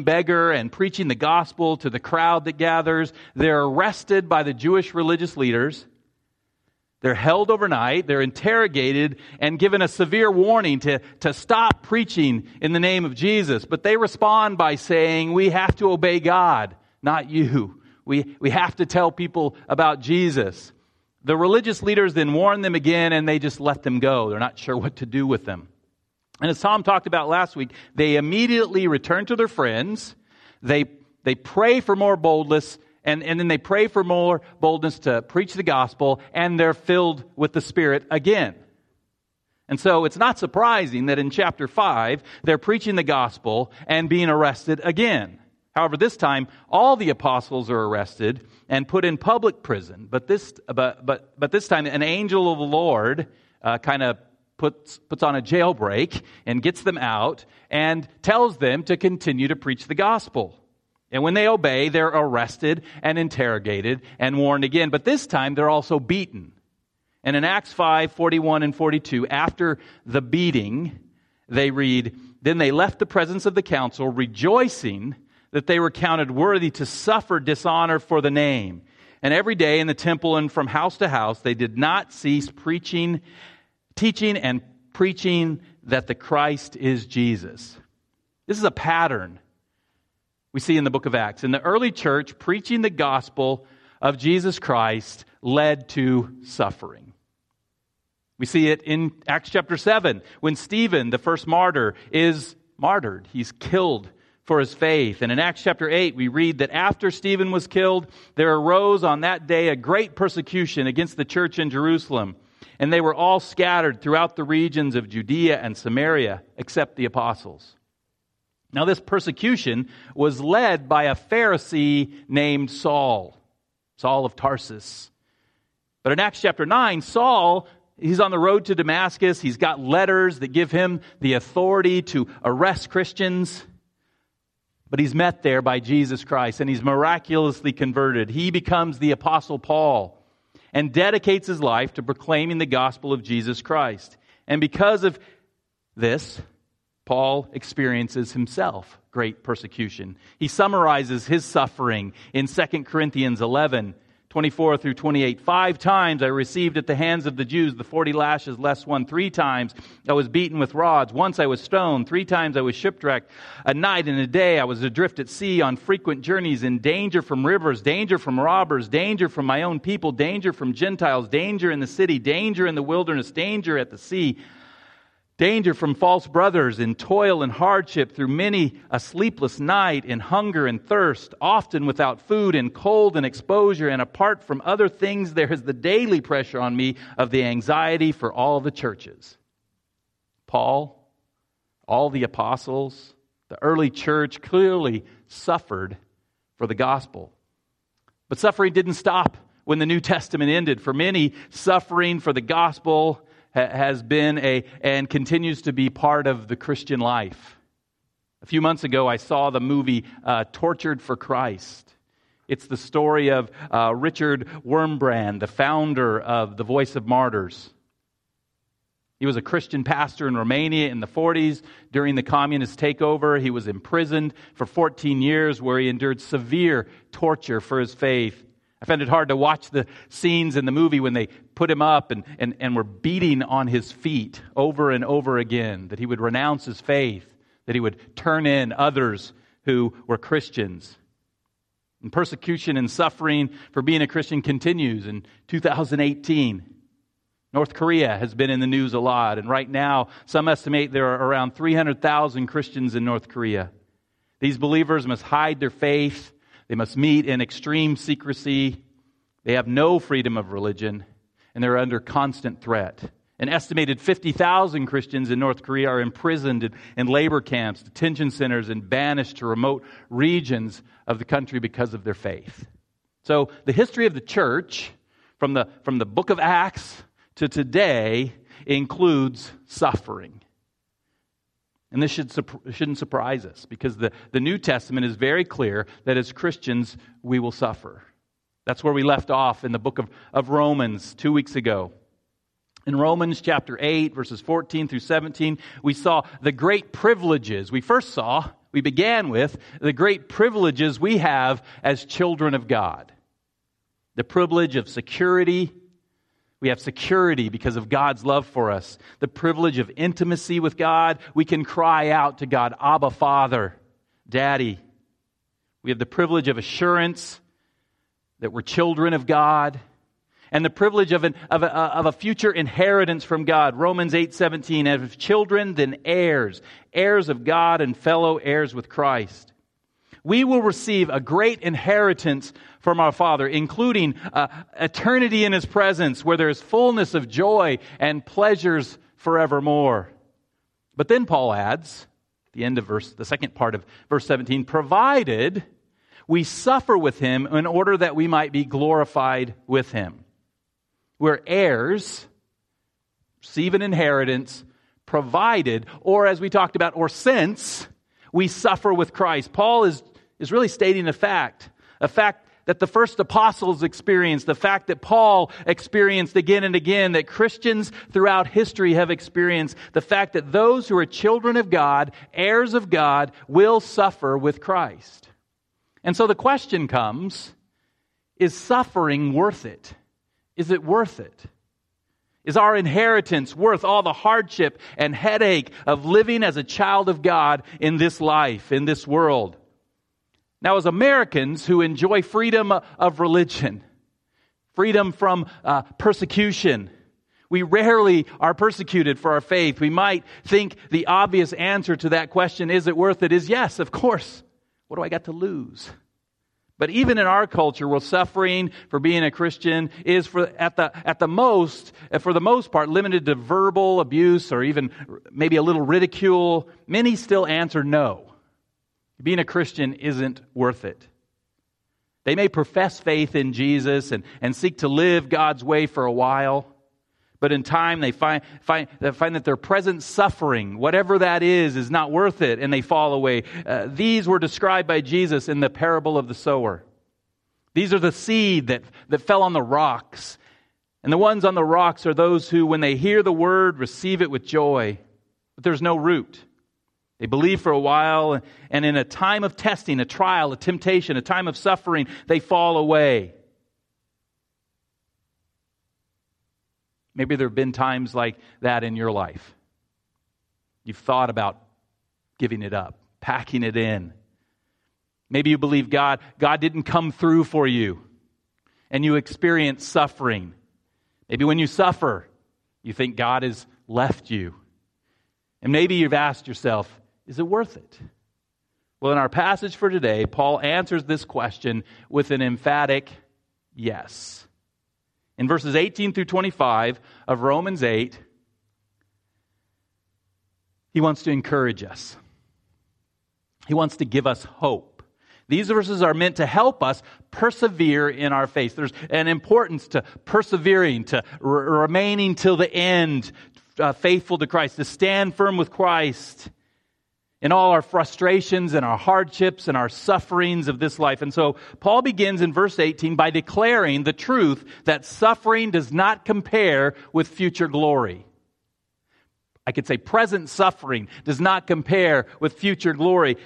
lame beggar and preaching the gospel to the crowd that gathers. They're arrested by the Jewish religious leaders. They're held overnight, they're interrogated, and given a severe warning to, to stop preaching in the name of Jesus. But they respond by saying, We have to obey God, not you. We, we have to tell people about Jesus. The religious leaders then warn them again, and they just let them go. They're not sure what to do with them. And as Tom talked about last week, they immediately return to their friends. They, they pray for more boldness and, and then they pray for more boldness to preach the gospel, and they're filled with the Spirit again. And so it's not surprising that in chapter 5, they're preaching the gospel and being arrested again. However, this time, all the apostles are arrested and put in public prison. But this, but, but, but this time, an angel of the Lord uh, kind of puts, puts on a jailbreak and gets them out and tells them to continue to preach the gospel. And when they obey, they're arrested and interrogated and warned again. But this time, they're also beaten. And in Acts 5 41 and 42, after the beating, they read, Then they left the presence of the council, rejoicing that they were counted worthy to suffer dishonor for the name. And every day in the temple and from house to house, they did not cease preaching, teaching, and preaching that the Christ is Jesus. This is a pattern we see in the book of Acts. In the early church, preaching the gospel of Jesus Christ led to suffering. We see it in Acts chapter 7 when Stephen, the first martyr, is martyred. He's killed for his faith. And in Acts chapter 8, we read that after Stephen was killed, there arose on that day a great persecution against the church in Jerusalem. And they were all scattered throughout the regions of Judea and Samaria, except the apostles. Now, this persecution was led by a Pharisee named Saul, Saul of Tarsus. But in Acts chapter 9, Saul, he's on the road to Damascus. He's got letters that give him the authority to arrest Christians. But he's met there by Jesus Christ and he's miraculously converted. He becomes the Apostle Paul and dedicates his life to proclaiming the gospel of Jesus Christ. And because of this, Paul experiences himself great persecution. He summarizes his suffering in 2 Corinthians 11, 24 through 28. Five times I received at the hands of the Jews the 40 lashes less one. Three times I was beaten with rods. Once I was stoned. Three times I was shipwrecked. A night and a day I was adrift at sea on frequent journeys in danger from rivers, danger from robbers, danger from my own people, danger from Gentiles, danger in the city, danger in the wilderness, danger at the sea danger from false brothers, in toil and hardship, through many a sleepless night, in hunger and thirst, often without food, in cold and exposure, and apart from other things, there is the daily pressure on me of the anxiety for all the churches. Paul, all the apostles, the early church clearly suffered for the gospel. But suffering didn't stop when the New Testament ended. For many, suffering for the gospel has been a, and continues to be part of the Christian life. A few months ago, I saw the movie uh, Tortured for Christ. It's the story of uh, Richard Wurmbrand, the founder of the Voice of Martyrs. He was a Christian pastor in Romania in the 40s during the communist takeover. He was imprisoned for 14 years where he endured severe torture for his faith. I found it hard to watch the scenes in the movie when they put him up and, and, and were beating on his feet over and over again, that he would renounce his faith, that he would turn in others who were Christians. And persecution and suffering for being a Christian continues in 2018. North Korea has been in the news a lot, and right now, some estimate there are around 300,000 Christians in North Korea. These believers must hide their faith they must meet in extreme secrecy. They have no freedom of religion, and they're under constant threat. An estimated 50,000 Christians in North Korea are imprisoned in labor camps, detention centers, and banished to remote regions of the country because of their faith. So, the history of the church, from the, from the book of Acts to today, includes suffering. And this should, shouldn't surprise us because the, the New Testament is very clear that as Christians, we will suffer. That's where we left off in the book of, of Romans two weeks ago. In Romans chapter 8, verses 14 through 17, we saw the great privileges. We first saw we began with the great privileges we have as children of God. The privilege of security. We have security because of God's love for us. The privilege of intimacy with God. We can cry out to God, Abba, Father, Daddy. We have the privilege of assurance that we're children of God and the privilege of, an, of, a, of a future inheritance from God. Romans 8 17, as children, then heirs, heirs of God and fellow heirs with Christ. We will receive a great inheritance from our Father, including uh, eternity in His presence, where there is fullness of joy and pleasures forevermore. But then Paul adds, the end of verse, the second part of verse 17, provided we suffer with him in order that we might be glorified with him. We're heirs, receive an inheritance, provided, or as we talked about, or since we suffer with Christ. Paul is, is really stating a fact, a fact that the first apostles experienced, the fact that Paul experienced again and again, that Christians throughout history have experienced, the fact that those who are children of God, heirs of God, will suffer with Christ. And so the question comes is suffering worth it? Is it worth it? Is our inheritance worth all the hardship and headache of living as a child of God in this life, in this world? Now, as Americans who enjoy freedom of religion, freedom from uh, persecution, we rarely are persecuted for our faith. We might think the obvious answer to that question, is it worth it, is yes, of course. What do I got to lose? But even in our culture, where suffering for being a Christian is for, at, the, at the most, for the most part, limited to verbal abuse or even maybe a little ridicule, many still answer no. Being a Christian isn't worth it. They may profess faith in Jesus and, and seek to live God's way for a while, but in time they find, find, they find that their present suffering, whatever that is, is not worth it, and they fall away. Uh, these were described by Jesus in the parable of the sower. These are the seed that, that fell on the rocks. And the ones on the rocks are those who, when they hear the word, receive it with joy, but there's no root. They believe for a while, and in a time of testing, a trial, a temptation, a time of suffering, they fall away. Maybe there have been times like that in your life. You've thought about giving it up, packing it in. Maybe you believe God, God didn't come through for you and you experience suffering. Maybe when you suffer, you think God has left you. And maybe you've asked yourself, is it worth it? Well, in our passage for today, Paul answers this question with an emphatic yes in verses 18 through 25 of Romans 8, he wants to encourage us. He wants to give us hope. These verses are meant to help us persevere in our faith. There's an importance to persevering, to remaining till the end, uh, faithful to Christ, to stand firm with Christ in all our frustrations and our hardships and our sufferings of this life. And so Paul begins in verse 18 by declaring the truth that suffering does not compare with future glory. I could say present suffering does not compare with future glory.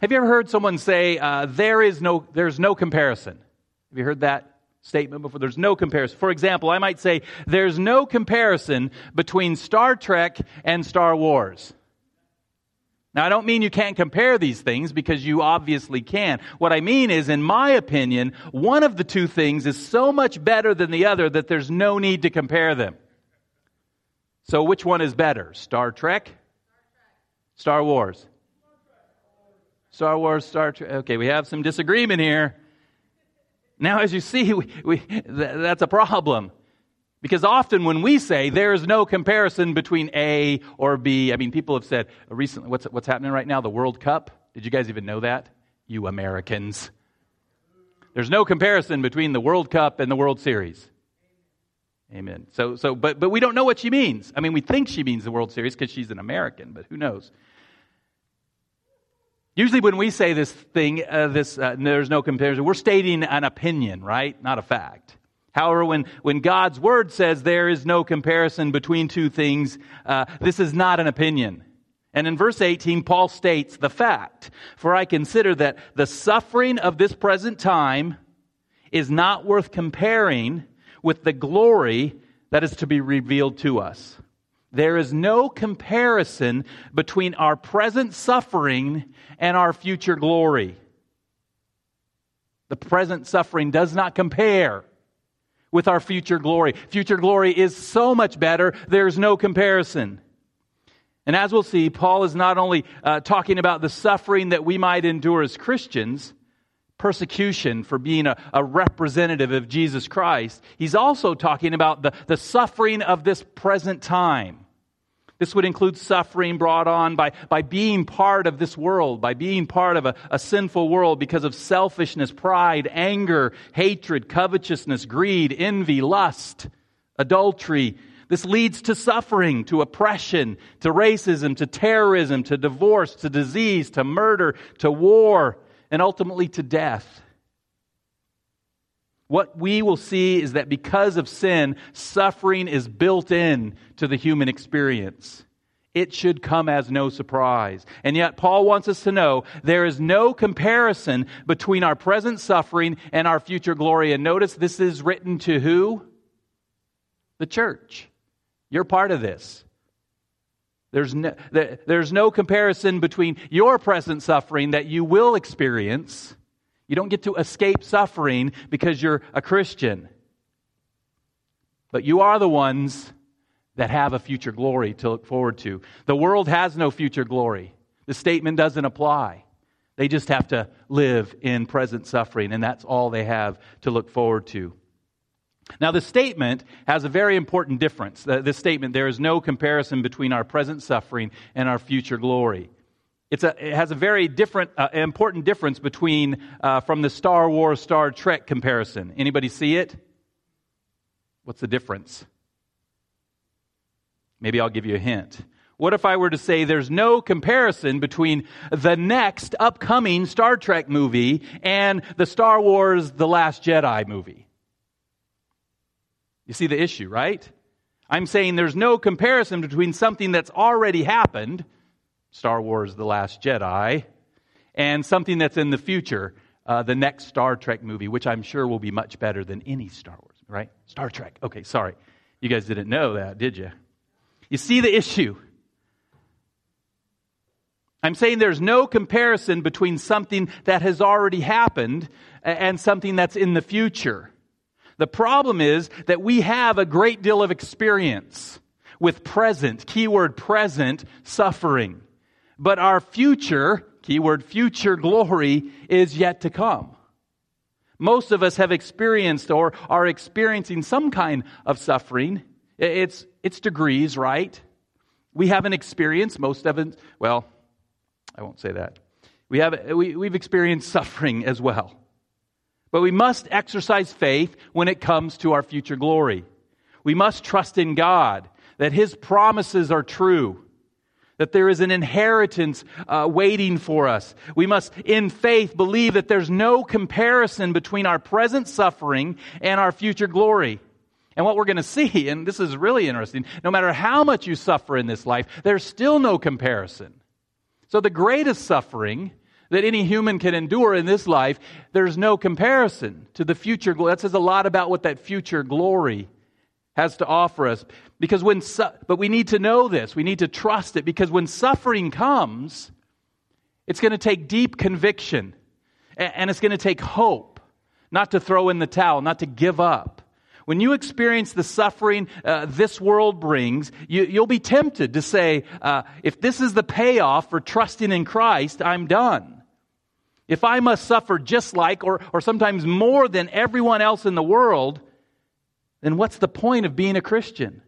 Have you ever heard someone say, uh, there is no, there's no comparison? Have you heard that statement before? There's no comparison. For example, I might say, there's no comparison between Star Trek and Star Wars. Now, I don't mean you can't compare these things because you obviously can. What I mean is, in my opinion, one of the two things is so much better than the other that there's no need to compare them. So, which one is better? Star Trek? Star Wars? Star Wars, Star Trek. Okay, we have some disagreement here. Now, as you see, we, we, th- that's a problem. Because often when we say there is no comparison between A or B, I mean, people have said recently, what's, what's happening right now? The World Cup. Did you guys even know that? You Americans. There's no comparison between the World Cup and the World Series. Amen. So, so, but, but we don't know what she means. I mean, we think she means the World Series because she's an American, but who knows? Usually, when we say this thing, uh, this uh, there's no comparison, we're stating an opinion, right? Not a fact. However, when, when God's word says there is no comparison between two things, uh, this is not an opinion. And in verse 18, Paul states the fact For I consider that the suffering of this present time is not worth comparing with the glory that is to be revealed to us. There is no comparison between our present suffering and our future glory. The present suffering does not compare with our future glory. Future glory is so much better, there's no comparison. And as we'll see, Paul is not only uh, talking about the suffering that we might endure as Christians, persecution for being a, a, representative of Jesus Christ, he's also talking about the, the suffering of this present time. This would include suffering brought on by, by being part of this world, by being part of a, a sinful world because of selfishness, pride, anger, hatred, covetousness, greed, envy, lust, adultery. This leads to suffering, to oppression, to racism, to terrorism, to divorce, to disease, to murder, to war, and ultimately to death. What we will see is that because of sin, suffering is built in to the human experience. It should come as no surprise. And yet, Paul wants us to know there is no comparison between our present suffering and our future glory. And notice this is written to who? The church. You're part of this. There's no, there's no comparison between your present suffering that you will experience you don't get to escape suffering because you're a Christian. But you are the ones that have a future glory to look forward to. The world has no future glory. The statement doesn't apply. They just have to live in present suffering, and that's all they have to look forward to. Now, the statement has a very important difference. This statement, there is no comparison between our present suffering and our future glory. It's a, it has a very different, uh, important difference between uh, from the Star Wars Star Trek comparison. Anybody see it? What's the difference? Maybe I'll give you a hint. What if I were to say there's no comparison between the next upcoming Star Trek movie and the Star Wars The Last Jedi movie? You see the issue, right? I'm saying there's no comparison between something that's already happened Star Wars The Last Jedi, and something that's in the future, uh, the next Star Trek movie, which I'm sure will be much better than any Star Wars, right? Star Trek. Okay, sorry. You guys didn't know that, did you? You see the issue. I'm saying there's no comparison between something that has already happened and something that's in the future. The problem is that we have a great deal of experience with present, keyword present, suffering. But our future, keyword future glory, is yet to come. Most of us have experienced or are experiencing some kind of suffering. It's, it's degrees, right? We haven't experienced, most of it, well, I won't say that. We have, we, we've experienced suffering as well. But we must exercise faith when it comes to our future glory. We must trust in God that His promises are true that there is an inheritance uh, waiting for us. We must, in faith, believe that there's no comparison between our present suffering and our future glory. And what we're going to see, and this is really interesting, no matter how much you suffer in this life, there's still no comparison. So the greatest suffering that any human can endure in this life, there's no comparison to the future glory. That says a lot about what that future glory has to offer us. Because when, su- but we need to know this. We need to trust it because when suffering comes, it's going to take deep conviction and it's going to take hope not to throw in the towel, not to give up. When you experience the suffering uh, this world brings, you, will be tempted to say, uh, if this is the payoff for trusting in Christ, I'm done. If I must suffer just like, or, or sometimes more than everyone else in the world, then what's the point of being a Christian?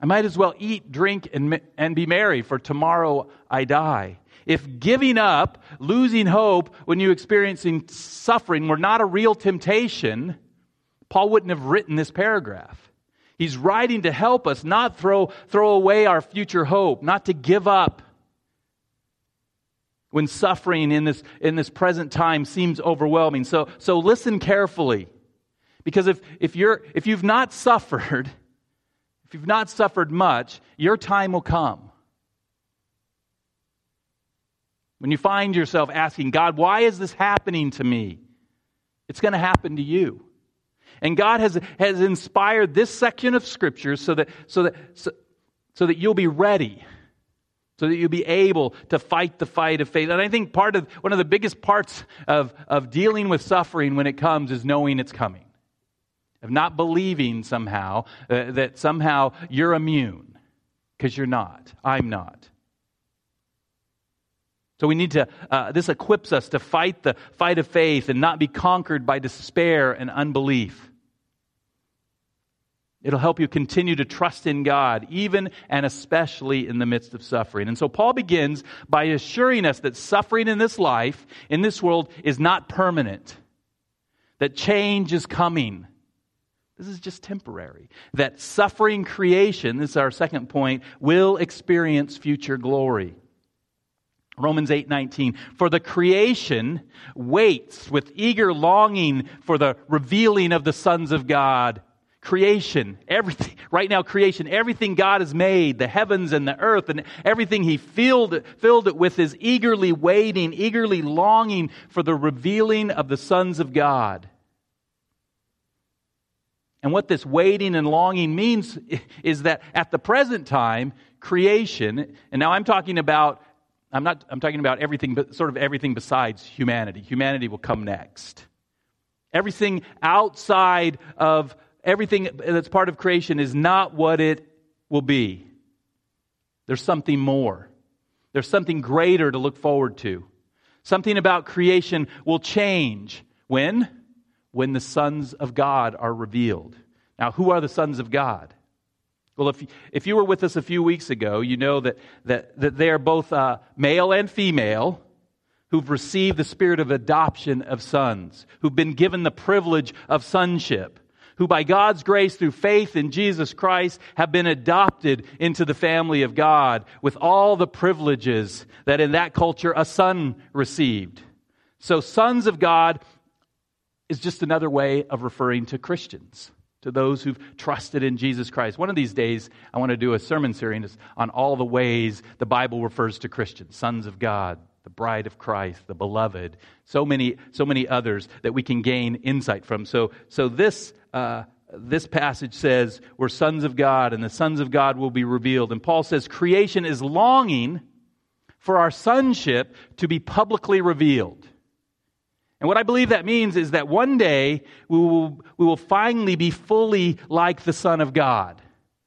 I might as well eat, drink, and, and be merry, for tomorrow I die. If giving up, losing hope when you're experiencing suffering were not a real temptation, Paul wouldn't have written this paragraph. He's writing to help us not throw, throw away our future hope, not to give up when suffering in this, in this present time seems overwhelming. So, so listen carefully. Because if, if, you're, if you've not suffered, if you've not suffered much, your time will come. when you find yourself asking, God, why is this happening to me? It's going to happen to you. And God has, has inspired this section of Scripture so that, so, that, so, so that you'll be ready, so that you'll be able to fight the fight of faith. And I think part of, one of the biggest parts of, of dealing with suffering when it comes is knowing it's coming, of not believing somehow uh, that somehow you're immune, because you're not. I'm not. So we need to, uh, this equips us to fight the fight of faith and not be conquered by despair and unbelief. It'll help you continue to trust in God, even and especially in the midst of suffering. And so Paul begins by assuring us that suffering in this life, in this world, is not permanent, that change is coming. This is just temporary. That suffering creation, this is our second point, will experience future glory. Romans 8:19 For the creation waits with eager longing for the revealing of the sons of God creation, everything, right now, creation, everything God has made, the heavens and the earth, and everything He filled filled it with is eagerly waiting, eagerly longing for the revealing of the sons of God. And what this waiting and longing means is that at the present time, creation, and now I'm talking about, I'm not, I'm talking about everything, but sort of everything besides humanity. Humanity will come next. Everything outside of everything that's part of creation is not what it will be. There's something more. There's something greater to look forward to. Something about creation will change. When? When the sons of God are revealed. Now, who are the sons of God? Well, if, if you were with us a few weeks ago, you know that, that, that they are both uh, male and female who've received the spirit of adoption of sons, who've been given the privilege of sonship who by God's grace through faith in Jesus Christ have been adopted into the family of God with all the privileges that in that culture a son received. So, sons of God is just another way of referring to Christians, to those who've trusted in Jesus Christ. One of these days, I want to do a sermon series on all the ways the Bible refers to Christians, sons of God, the bride of Christ, the beloved, so many, so many others that we can gain insight from. So, so this, uh, this passage says we're sons of God and the sons of God will be revealed. And Paul says creation is longing for our sonship to be publicly revealed. And what I believe that means is that one day we will, we will finally be fully like the Son of God.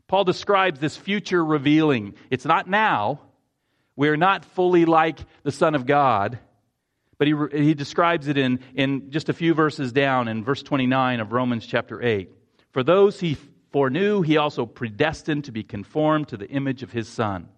Paul describes this future revealing. It's not now, we're not fully like the Son of God, but he, he describes it in, in just a few verses down in verse 29 of Romans chapter 8. For those he foreknew, he also predestined to be conformed to the image of his Son.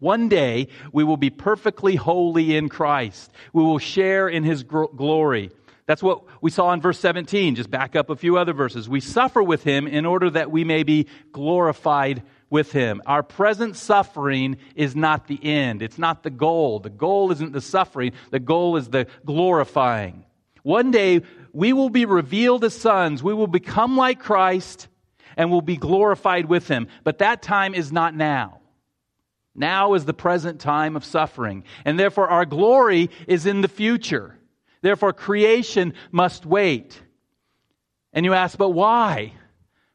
One day, we will be perfectly holy in Christ. We will share in his glory. That's what we saw in verse 17. Just back up a few other verses. We suffer with him in order that we may be glorified with him. Our present suffering is not the end. It's not the goal. The goal isn't the suffering. The goal is the glorifying. One day we will be revealed as sons. We will become like Christ and will be glorified with him. But that time is not now. Now is the present time of suffering. And therefore our glory is in the future. Therefore creation must wait. And you ask, but why?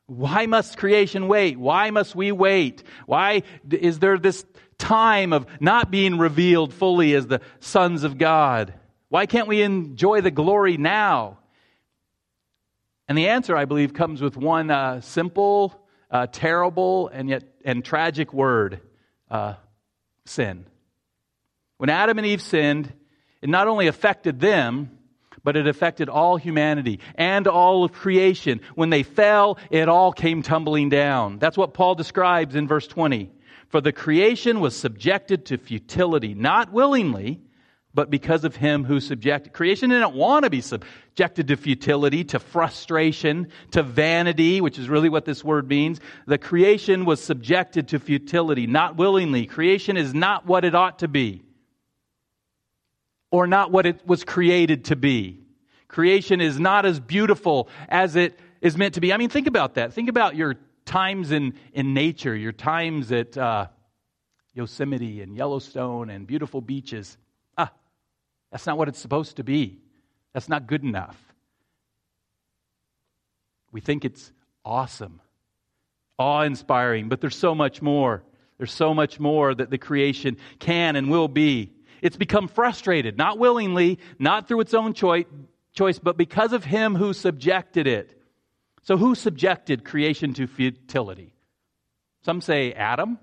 Why must creation wait? Why must we wait? Why is there this time of not being revealed fully as the sons of God? Why can't we enjoy the glory now? And the answer, I believe, comes with one uh, simple, uh, terrible, and yet and tragic word: uh, sin. When Adam and Eve sinned, it not only affected them, but it affected all humanity and all of creation. When they fell, it all came tumbling down. That's what Paul describes in verse 20. For the creation was subjected to futility, not willingly, but because of him who subjected. Creation didn't want to be subjected to futility, to frustration, to vanity, which is really what this word means. The creation was subjected to futility, not willingly. Creation is not what it ought to be or not what it was created to be. Creation is not as beautiful as it is meant to be. I mean, think about that. Think about your times in, in nature, your times at uh, Yosemite and Yellowstone and beautiful beaches. That's not what it's supposed to be. That's not good enough. We think it's awesome, awe inspiring, but there's so much more. There's so much more that the creation can and will be. It's become frustrated, not willingly, not through its own choice, choice, but because of him who subjected it. So, who subjected creation to futility? Some say Adam,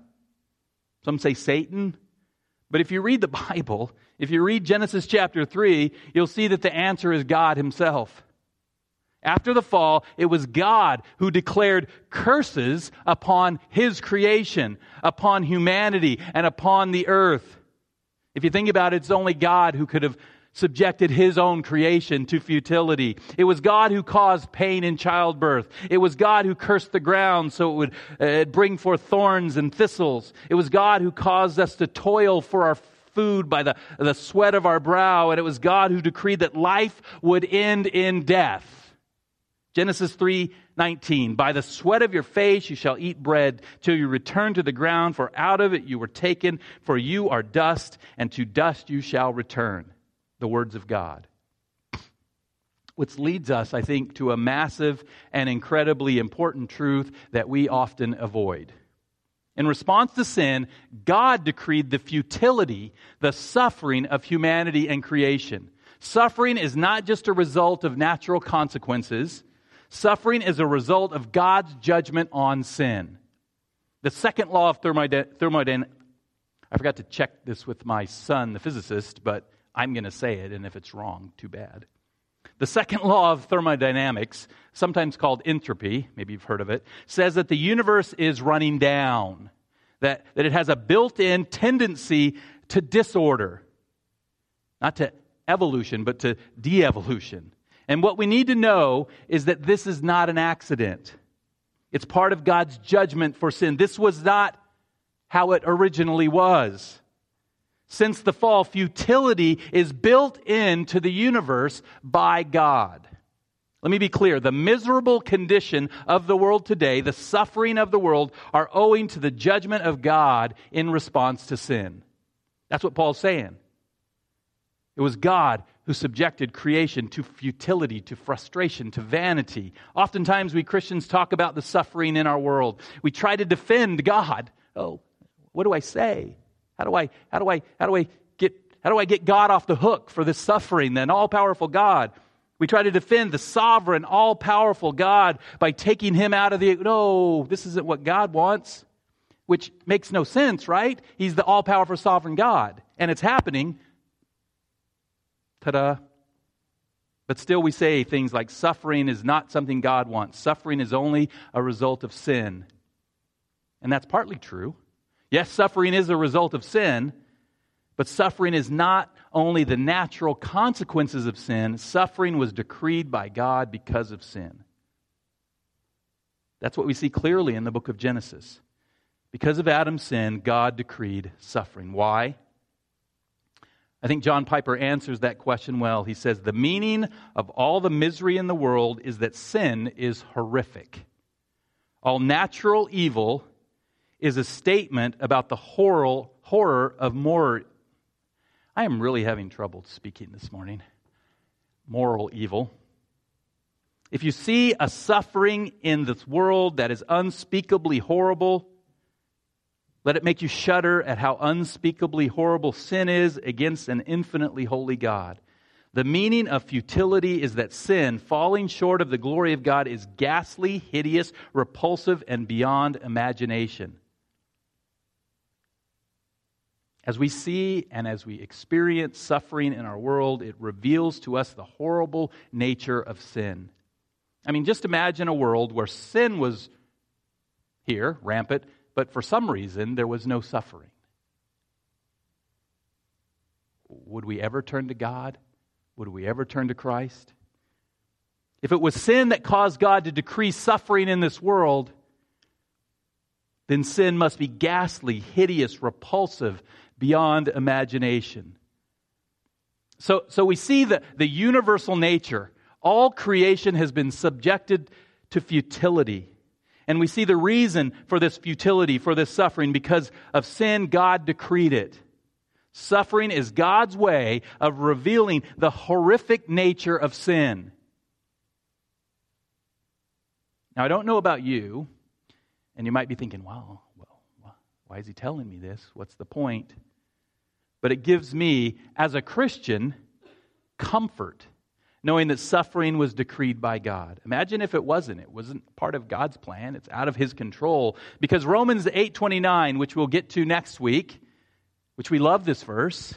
some say Satan. But if you read the Bible, if you read Genesis chapter 3, you'll see that the answer is God Himself. After the fall, it was God who declared curses upon His creation, upon humanity, and upon the earth. If you think about it, it's only God who could have subjected his own creation to futility. It was God who caused pain in childbirth. It was God who cursed the ground so it would uh, bring forth thorns and thistles. It was God who caused us to toil for our food by the, the sweat of our brow. And it was God who decreed that life would end in death. Genesis 3:19 By the sweat of your face you shall eat bread till you return to the ground for out of it you were taken for you are dust and to dust you shall return the words of God. Which leads us, I think, to a massive and incredibly important truth that we often avoid. In response to sin, God decreed the futility, the suffering of humanity and creation. Suffering is not just a result of natural consequences, suffering is a result of God's judgment on sin. The second law of thermodynamics, I forgot to check this with my son, the physicist, but I'm going to say it, and if it's wrong, too bad. The second law of thermodynamics, sometimes called entropy, maybe you've heard of it, says that the universe is running down, that, that it has a built in tendency to disorder, not to evolution, but to de evolution. And what we need to know is that this is not an accident. It's part of God's judgment for sin. This was not how it originally was. Since the fall, futility is built into the universe by God. Let me be clear. The miserable condition of the world today, the suffering of the world, are owing to the judgment of God in response to sin. That's what Paul's saying. It was God who subjected creation to futility, to frustration, to vanity. Oftentimes, we Christians talk about the suffering in our world. We try to defend God. Oh, what do I say? How do I, how do I, how do I get, how do I get God off the hook for this suffering, then all powerful God? We try to defend the sovereign, all powerful God by taking him out of the, no, this isn't what God wants, which makes no sense, right? He's the all powerful sovereign God, and it's happening. Ta da. But still, we say things like suffering is not something God wants. Suffering is only a result of sin. And that's partly true. Yes, suffering is a result of sin, but suffering is not only the natural consequences of sin, suffering was decreed by God because of sin. That's what we see clearly in the book of Genesis. Because of Adam's sin, God decreed suffering. Why? I think John Piper answers that question well. He says, The meaning of all the misery in the world is that sin is horrific. All natural evil is a statement about the horror, horror of more. I am really having trouble speaking this morning. Moral evil. If you see a suffering in this world that is unspeakably horrible, let it make you shudder at how unspeakably horrible sin is against an infinitely holy God. The meaning of futility is that sin, falling short of the glory of God, is ghastly, hideous, repulsive, and beyond imagination. As we see and as we experience suffering in our world, it reveals to us the horrible nature of sin. I mean, just imagine a world where sin was here, rampant, but for some reason there was no suffering. Would we ever turn to God? Would we ever turn to Christ? If it was sin that caused God to decree suffering in this world, then sin must be ghastly, hideous, repulsive, beyond imagination. So, so we see the, the universal nature. All creation has been subjected to futility. And we see the reason for this futility, for this suffering, because of sin, God decreed it. Suffering is God's way of revealing the horrific nature of sin. Now, I don't know about you, and you might be thinking, well, well, why is he telling me this? What's the point? But it gives me, as a Christian, comfort knowing that suffering was decreed by God. Imagine if it wasn't. It wasn't part of God's plan. It's out of his control because Romans 8:29, which we'll get to next week, which we love this verse,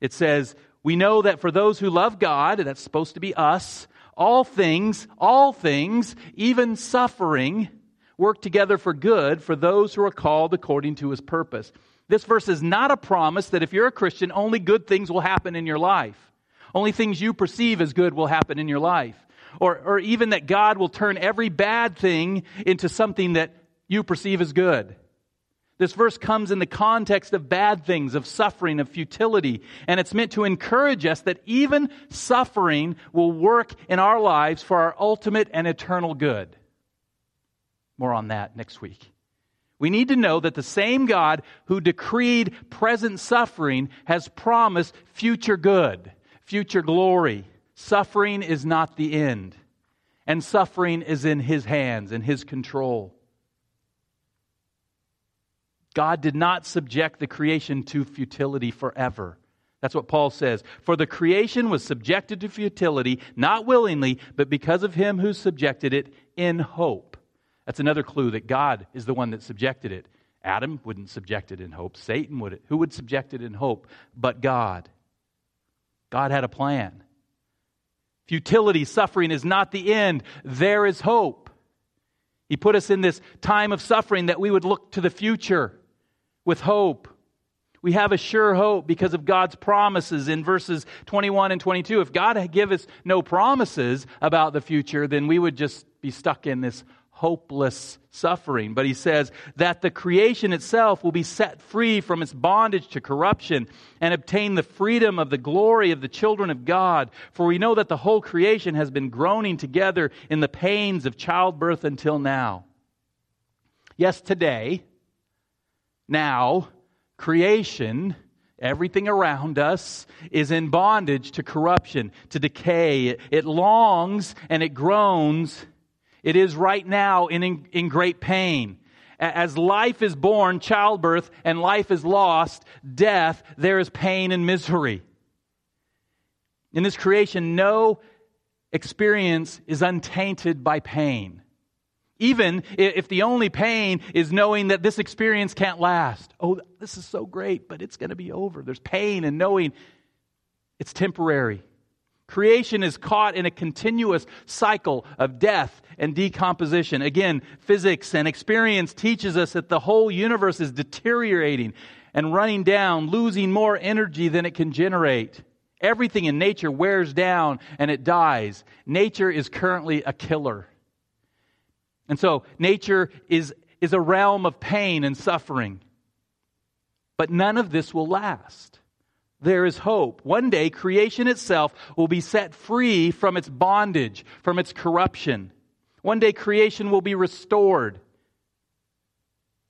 it says, "We know that for those who love God, and that's supposed to be us, all things, all things, even suffering, work together for good for those who are called according to his purpose." This verse is not a promise that if you're a Christian, only good things will happen in your life. Only things you perceive as good will happen in your life. Or, or even that God will turn every bad thing into something that you perceive as good. This verse comes in the context of bad things, of suffering, of futility, and it's meant to encourage us that even suffering will work in our lives for our ultimate and eternal good. More on that next week. We need to know that the same God who decreed present suffering has promised future good future glory. Suffering is not the end, and suffering is in His hands, in His control. God did not subject the creation to futility forever. That's what Paul says. For the creation was subjected to futility, not willingly, but because of him who subjected it in hope. That's another clue that God is the one that subjected it. Adam wouldn't subject it in hope. Satan would. Who would subject it in hope? But God. God had a plan. Futility, suffering is not the end. There is hope. He put us in this time of suffering that we would look to the future with hope. We have a sure hope because of God's promises in verses 21 and 22. If God had given us no promises about the future, then we would just be stuck in this hopeless suffering. But he says that the creation itself will be set free from its bondage to corruption and obtain the freedom of the glory of the children of God. For we know that the whole creation has been groaning together in the pains of childbirth until now. Yes, today, now, creation Everything around us is in bondage to corruption, to decay. It longs and it groans it is right now in, in great pain. As life is born, childbirth, and life is lost, death, there is pain and misery. In this creation, no experience is untainted by pain. Even if the only pain is knowing that this experience can't last. Oh, this is so great, but it's going to be over. There's pain in knowing it's temporary. Creation is caught in a continuous cycle of death and decomposition. Again, physics and experience teaches us that the whole universe is deteriorating and running down, losing more energy than it can generate. Everything in nature wears down and it dies. Nature is currently a killer. And so, nature is, is a realm of pain and suffering. But none of this will last there is hope. One day, creation itself will be set free from its bondage, from its corruption. One day, creation will be restored.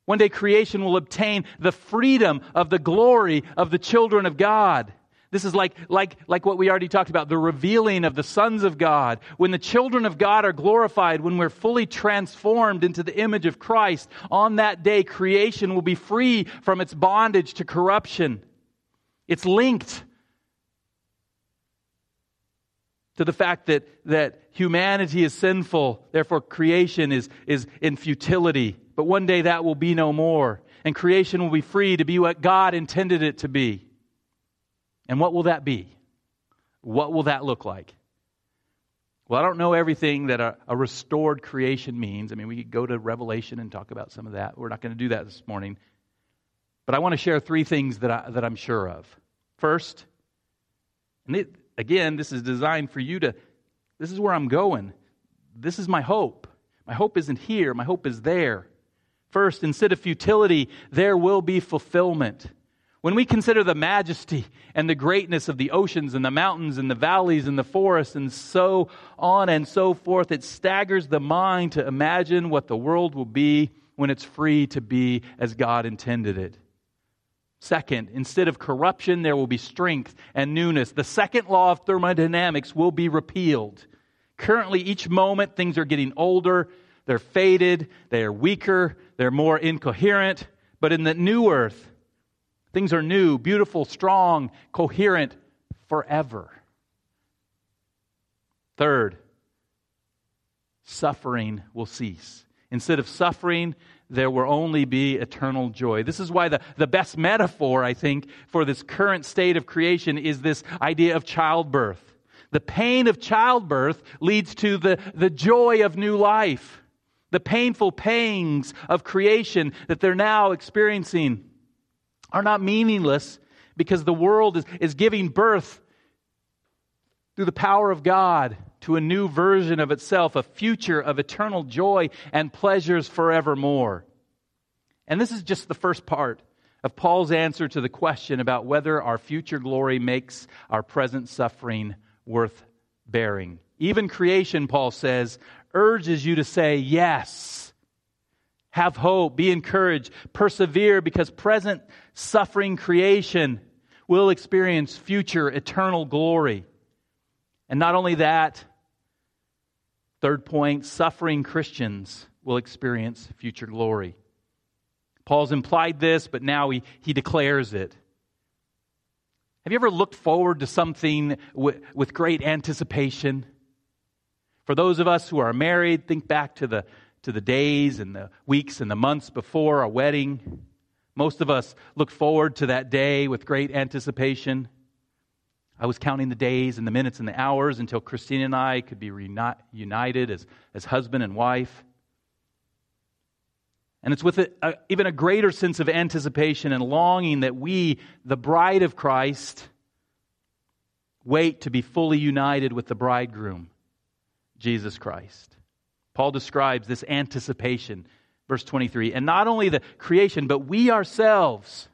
One day, creation will obtain the freedom of the glory of the children of God. This is like, like, like what we already talked about the revealing of the sons of God. When the children of God are glorified, when we're fully transformed into the image of Christ, on that day, creation will be free from its bondage to corruption. It's linked to the fact that, that humanity is sinful, therefore creation is, is in futility. But one day that will be no more, and creation will be free to be what God intended it to be. And what will that be? What will that look like? Well, I don't know everything that a, a restored creation means. I mean, we could go to Revelation and talk about some of that. We're not going to do that this morning. But I want to share three things that, I, that I'm sure of. First, and it, again, this is designed for you to, this is where I'm going. This is my hope. My hope isn't here, my hope is there. First, instead of futility, there will be fulfillment. When we consider the majesty and the greatness of the oceans and the mountains and the valleys and the forests and so on and so forth, it staggers the mind to imagine what the world will be when it's free to be as God intended it. Second, instead of corruption, there will be strength and newness. The second law of thermodynamics will be repealed. Currently, each moment, things are getting older, they're faded, they are weaker, they're more incoherent. But in the new earth, things are new, beautiful, strong, coherent forever. Third, suffering will cease. Instead of suffering, there will only be eternal joy. This is why the, the best metaphor, I think, for this current state of creation is this idea of childbirth. The pain of childbirth leads to the, the joy of new life. The painful pangs of creation that they're now experiencing are not meaningless because the world is, is giving birth through the power of God to a new version of itself, a future of eternal joy and pleasures forevermore. And this is just the first part of Paul's answer to the question about whether our future glory makes our present suffering worth bearing. Even creation, Paul says, urges you to say yes. Have hope, be encouraged, persevere, because present suffering creation will experience future eternal glory. And not only that, third point, suffering Christians will experience future glory. Paul's implied this, but now he, he declares it. Have you ever looked forward to something with, with great anticipation? For those of us who are married, think back to the, to the days and the weeks and the months before our wedding. Most of us look forward to that day with great anticipation. I was counting the days and the minutes and the hours until Christine and I could be reunited as, as husband and wife. And it's with a, a, even a greater sense of anticipation and longing that we, the bride of Christ, wait to be fully united with the bridegroom, Jesus Christ. Paul describes this anticipation, verse 23. And not only the creation, but we ourselves,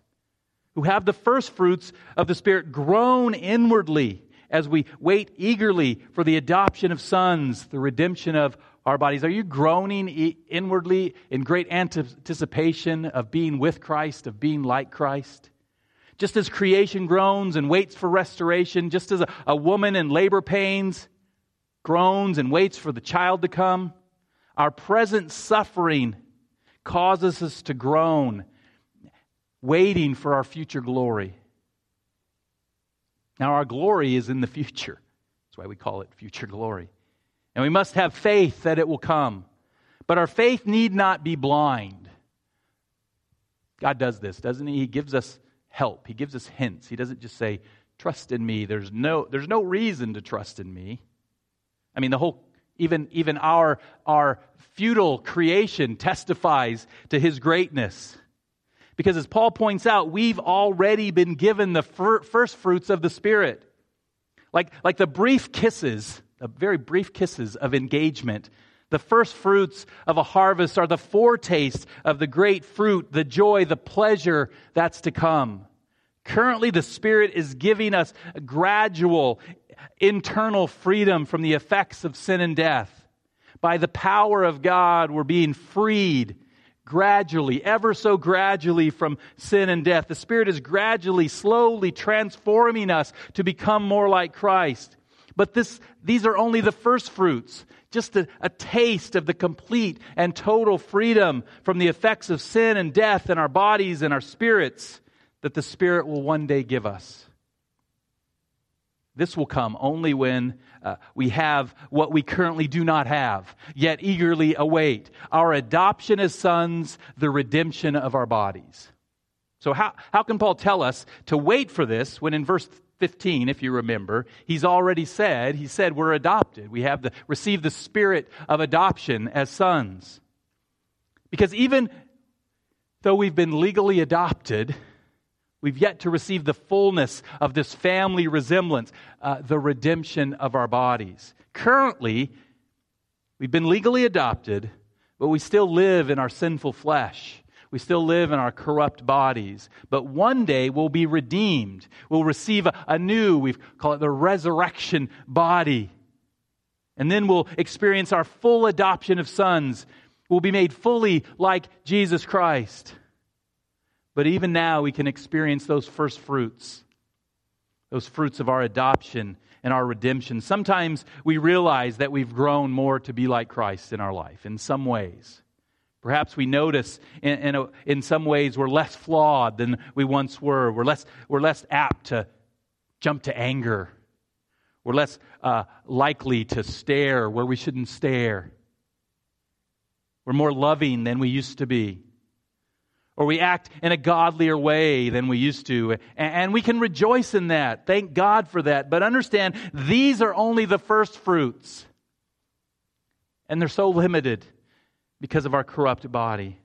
who have the first fruits of the Spirit, groan inwardly as we wait eagerly for the adoption of sons, the redemption of our bodies. Are you groaning inwardly in great anticipation of being with Christ, of being like Christ? Just as creation groans and waits for restoration, just as a, a woman in labor pains groans and waits for the child to come, our present suffering causes us to groan, waiting for our future glory. Now, our glory is in the future. That's why we call it future glory. And we must have faith that it will come. But our faith need not be blind. God does this, doesn't He? He gives us help, He gives us hints. He doesn't just say, Trust in me. There's no, there's no reason to trust in me. I mean, the whole even, even our, our futile creation testifies to his greatness. Because as Paul points out, we've already been given the fir- first fruits of the Spirit. Like, like the brief kisses the very brief kisses of engagement. The first fruits of a harvest are the foretaste of the great fruit, the joy, the pleasure that's to come. Currently, the Spirit is giving us gradual internal freedom from the effects of sin and death. By the power of God, we're being freed gradually, ever so gradually from sin and death. The Spirit is gradually, slowly transforming us to become more like Christ. But this, these are only the first fruits, just a, a taste of the complete and total freedom from the effects of sin and death in our bodies and our spirits that the Spirit will one day give us. This will come only when uh, we have what we currently do not have, yet eagerly await our adoption as sons, the redemption of our bodies. So, how, how can Paul tell us to wait for this when in verse 15, if you remember, he's already said, he said we're adopted. We have the, received the spirit of adoption as sons. Because even though we've been legally adopted, we've yet to receive the fullness of this family resemblance, uh, the redemption of our bodies. Currently, we've been legally adopted, but we still live in our sinful flesh. We still live in our corrupt bodies, but one day we'll be redeemed. We'll receive a, a new, we call it the resurrection body. And then we'll experience our full adoption of sons. We'll be made fully like Jesus Christ. But even now, we can experience those first fruits, those fruits of our adoption and our redemption. Sometimes we realize that we've grown more to be like Christ in our life in some ways. Perhaps we notice in, in, a, in, some ways we're less flawed than we once were. We're less, we're less apt to jump to anger. We're less uh, likely to stare where we shouldn't stare. We're more loving than we used to be. Or we act in a godlier way than we used to. And we can rejoice in that. Thank God for that. But understand, these are only the first fruits. And they're so limited because of our corrupt body.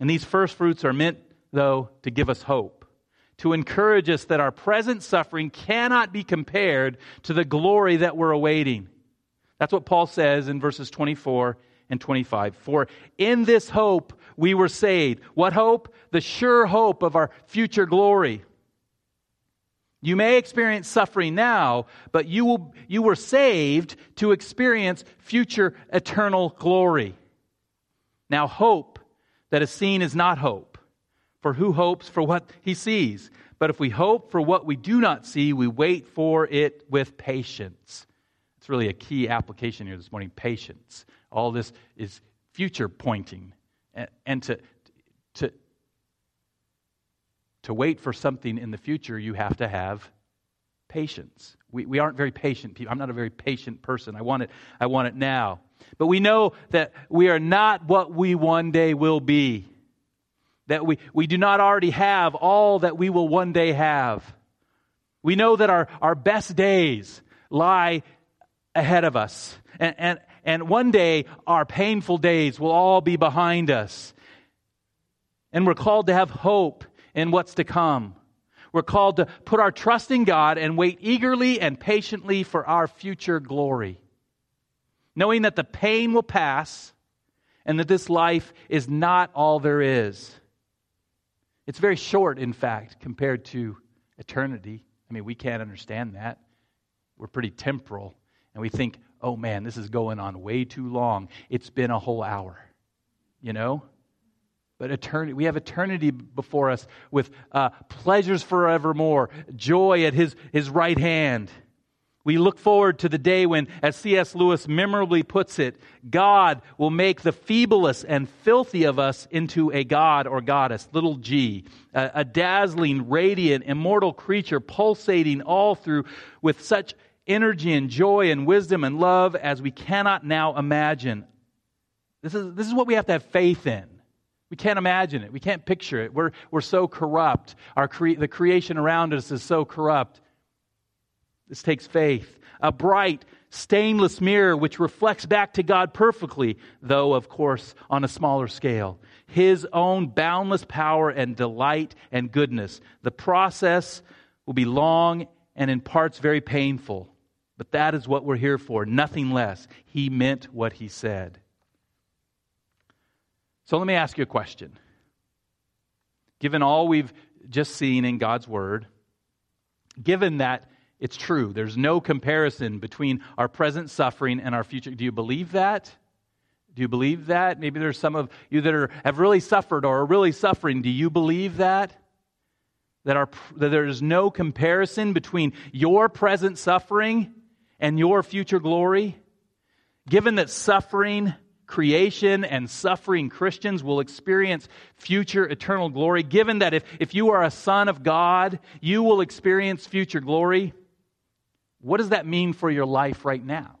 And these first fruits are meant, though, to give us hope, to encourage us that our present suffering cannot be compared to the glory that we're awaiting. That's what Paul says in verses 24 and 25. For in this hope we were saved. What hope? The sure hope of our future glory. You may experience suffering now, but you, will, you were saved to experience future eternal glory. Now, hope that is seen is not hope. For who hopes for what he sees? But if we hope for what we do not see, we wait for it with patience. It's really a key application here this morning patience. All this is future pointing. And, and to, to, to wait for something in the future, you have to have patience. We, we aren't very patient people. I'm not a very patient person. I want it, I want it now. But we know that we are not what we one day will be. That we, we do not already have all that we will one day have. We know that our, our best days lie ahead of us. And, and, and one day, our painful days will all be behind us. And we're called to have hope in what's to come. We're called to put our trust in God and wait eagerly and patiently for our future glory. Knowing that the pain will pass and that this life is not all there is. It's very short, in fact, compared to eternity. I mean, we can't understand that. We're pretty temporal, and we think, oh man, this is going on way too long. It's been a whole hour. You know? But eternity, we have eternity before us with uh, pleasures forevermore, joy at his, his right hand. We look forward to the day when, as C.S. Lewis memorably puts it, God will make the feeblest and filthy of us into a god or goddess, little g, a, a dazzling, radiant, immortal creature pulsating all through with such energy and joy and wisdom and love as we cannot now imagine. This is, this is what we have to have faith in. We can't imagine it. We can't picture it. We're, we're so corrupt. Our cre- the creation around us is so corrupt. This takes faith. A bright, stainless mirror which reflects back to God perfectly, though, of course, on a smaller scale. His own boundless power and delight and goodness. The process will be long and in parts very painful, but that is what we're here for, nothing less. He meant what he said. So let me ask you a question. Given all we've just seen in God's Word, given that it's true, there's no comparison between our present suffering and our future, do you believe that? Do you believe that? Maybe there's some of you that are, have really suffered or are really suffering. Do you believe that? That, our, that there's no comparison between your present suffering and your future glory? Given that suffering creation and suffering Christians will experience future eternal glory, given that if, if you are a son of God, you will experience future glory, what does that mean for your life right now?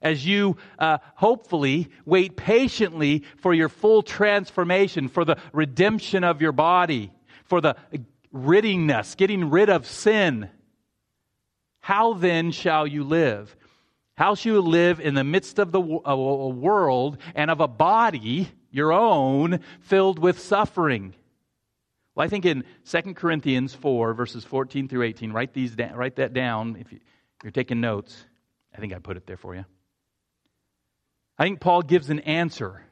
As you uh, hopefully wait patiently for your full transformation, for the redemption of your body, for the riddingness, getting rid of sin, how then shall you live? How shall you live in the midst of the of a world and of a body, your own, filled with suffering? Well, I think in 2 Corinthians 4, verses 14 through 18, write, these da- write that down if you're taking notes. I think I put it there for you. I think Paul gives an answer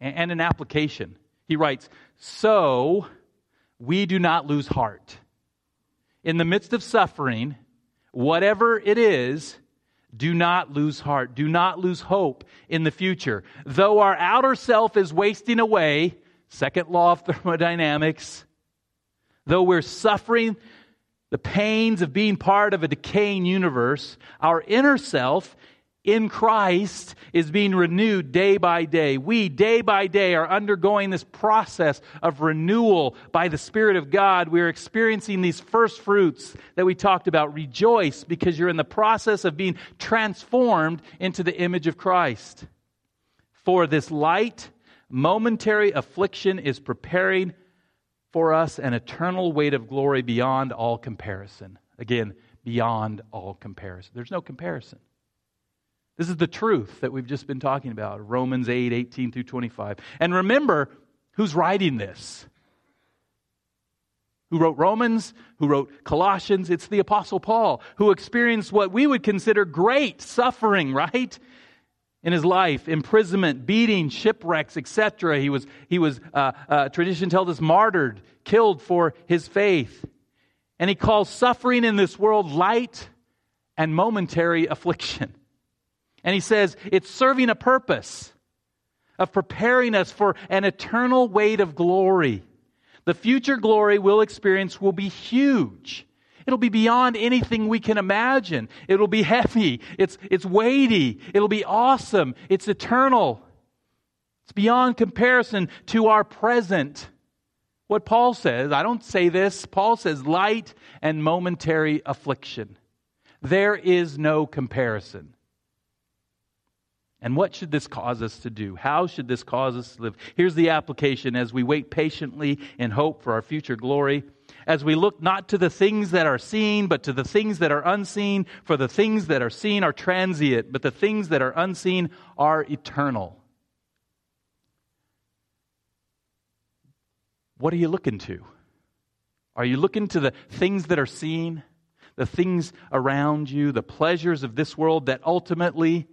and an application. He writes, So we do not lose heart. In the midst of suffering, whatever it is, do not lose heart. Do not lose hope in the future. Though our outer self is wasting away, Second law of thermodynamics. Though we're suffering the pains of being part of a decaying universe, our inner self in Christ is being renewed day by day. We, day by day, are undergoing this process of renewal by the Spirit of God. We're experiencing these first fruits that we talked about. Rejoice because you're in the process of being transformed into the image of Christ. For this light, momentary affliction is preparing for us an eternal weight of glory beyond all comparison. Again, beyond all comparison. There's no comparison. This is the truth that we've just been talking about Romans 8, 18 through 25. And remember who's writing this. Who wrote Romans, who wrote Colossians? It's the Apostle Paul, who experienced what we would consider great suffering, right? in his life imprisonment beating shipwrecks etc he was he was uh, uh, tradition tells us martyred killed for his faith and he calls suffering in this world light and momentary affliction and he says it's serving a purpose of preparing us for an eternal weight of glory. The future glory we'll experience will be huge. It'll be beyond anything we can imagine. It'll be heavy. It's, it's weighty. It'll be awesome. It's eternal. It's beyond comparison to our present. What Paul says, I don't say this, Paul says light and momentary affliction. There is no comparison. And what should this cause us to do? How should this cause us to live? Here's the application as we wait patiently in hope for our future glory. As we look not to the things that are seen, but to the things that are unseen, for the things that are seen are transient, but the things that are unseen are eternal. What are you looking to? Are you looking to the things that are seen, the things around you, the pleasures of this world that ultimately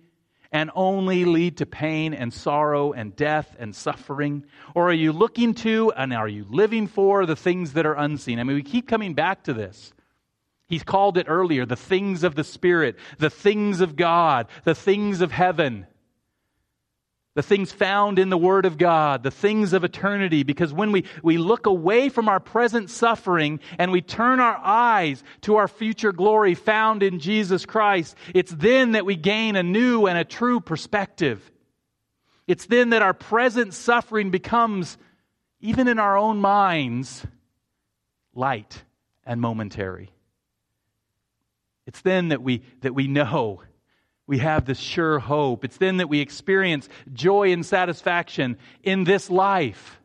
and only lead to pain and sorrow and death and suffering? Or are you looking to and are you living for the things that are unseen? I mean, we keep coming back to this. He's called it earlier the things of the Spirit, the things of God, the things of heaven the things found in the Word of God, the things of eternity, because when we, we look away from our present suffering and we turn our eyes to our future glory found in Jesus Christ, it's then that we gain a new and a true perspective. It's then that our present suffering becomes, even in our own minds, light and momentary. It's then that we, that we know we have this sure hope. It's then that we experience joy and satisfaction in this life.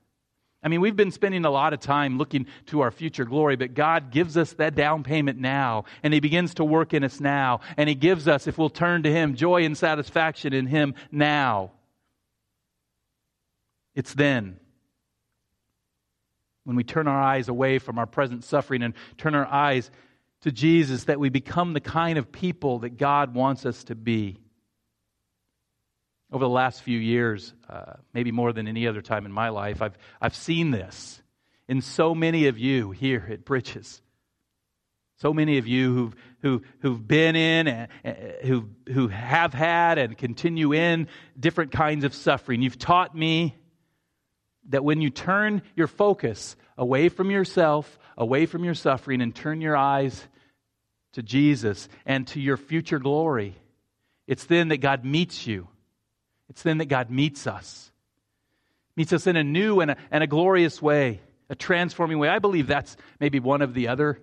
I mean, we've been spending a lot of time looking to our future glory, but God gives us that down payment now, and He begins to work in us now, and He gives us, if we'll turn to Him, joy and satisfaction in Him now. It's then when we turn our eyes away from our present suffering and turn our eyes to Jesus that we become the kind of people that God wants us to be. Over the last few years, uh, maybe more than any other time in my life, I've, I've seen this in so many of you here at Bridges. So many of you who've, who, who've been in, and, who, who have had and continue in different kinds of suffering. You've taught me that when you turn your focus away from yourself, away from your suffering, and turn your eyes to Jesus and to your future glory. It's then that God meets you. It's then that God meets us. Meets us in a new and a, and a glorious way, a transforming way. I believe that's maybe one of the other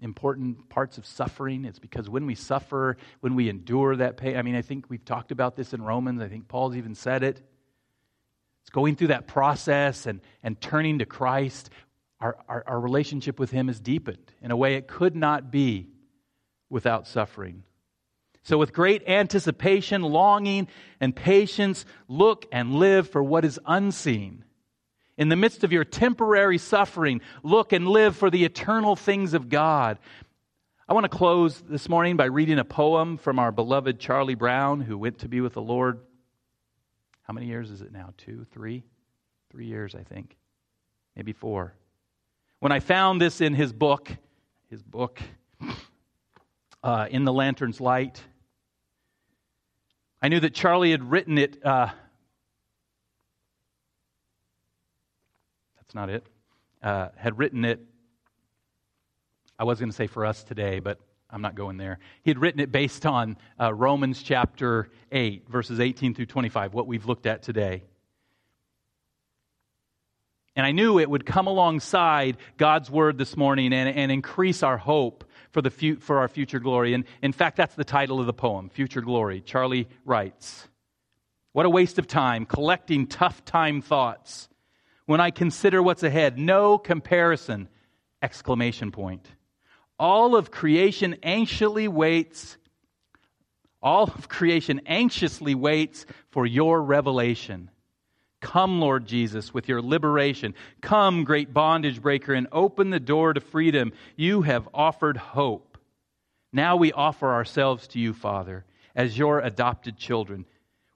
important parts of suffering. It's because when we suffer, when we endure that pain, I mean, I think we've talked about this in Romans. I think Paul's even said it. It's going through that process and, and turning to Christ our, our, our relationship with Him is deepened in a way it could not be without suffering. So, with great anticipation, longing, and patience, look and live for what is unseen. In the midst of your temporary suffering, look and live for the eternal things of God. I want to close this morning by reading a poem from our beloved Charlie Brown, who went to be with the Lord. How many years is it now? Two, three? Three years, I think. Maybe four. When I found this in his book, his book, uh, In the Lantern's Light, I knew that Charlie had written it uh, that's not it, uh, had written it. I was going to say for us today, but I'm not going there. He had written it based on uh, Romans chapter 8, verses 18 through 25, what we've looked at today. And I knew it would come alongside God's word this morning and, and increase our hope for, the fu- for our future glory. And in fact, that's the title of the poem, Future Glory. Charlie writes What a waste of time collecting tough time thoughts when I consider what's ahead. No comparison! Exclamation point. All of creation anxiously waits. All of creation anxiously waits for your revelation. Come, Lord Jesus, with your liberation. Come, great bondage breaker, and open the door to freedom. You have offered hope. Now we offer ourselves to you, Father, as your adopted children.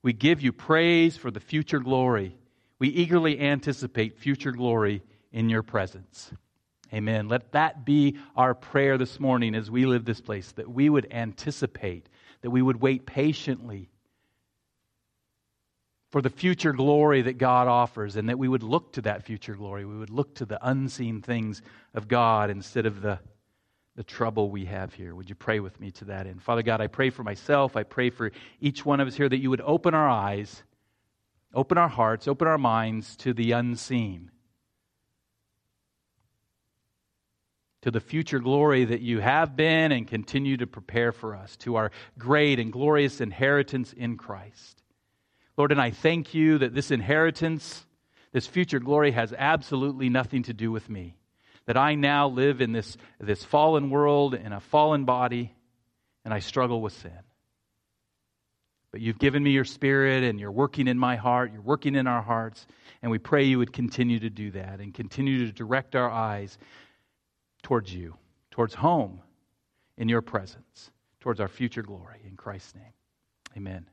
We give you praise for the future glory. We eagerly anticipate future glory in your presence. Amen. Let that be our prayer this morning as we live this place, that we would anticipate, that we would wait patiently for the future glory that God offers, and that we would look to that future glory. We would look to the unseen things of God instead of the, the trouble we have here. Would you pray with me to that end? Father God, I pray for myself. I pray for each one of us here that you would open our eyes, open our hearts, open our minds to the unseen. To the future glory that you have been and continue to prepare for us, to our great and glorious inheritance in Christ. Lord, and I thank you that this inheritance, this future glory, has absolutely nothing to do with me. That I now live in this, this fallen world, in a fallen body, and I struggle with sin. But you've given me your spirit, and you're working in my heart, you're working in our hearts, and we pray you would continue to do that and continue to direct our eyes towards you, towards home in your presence, towards our future glory. In Christ's name, amen.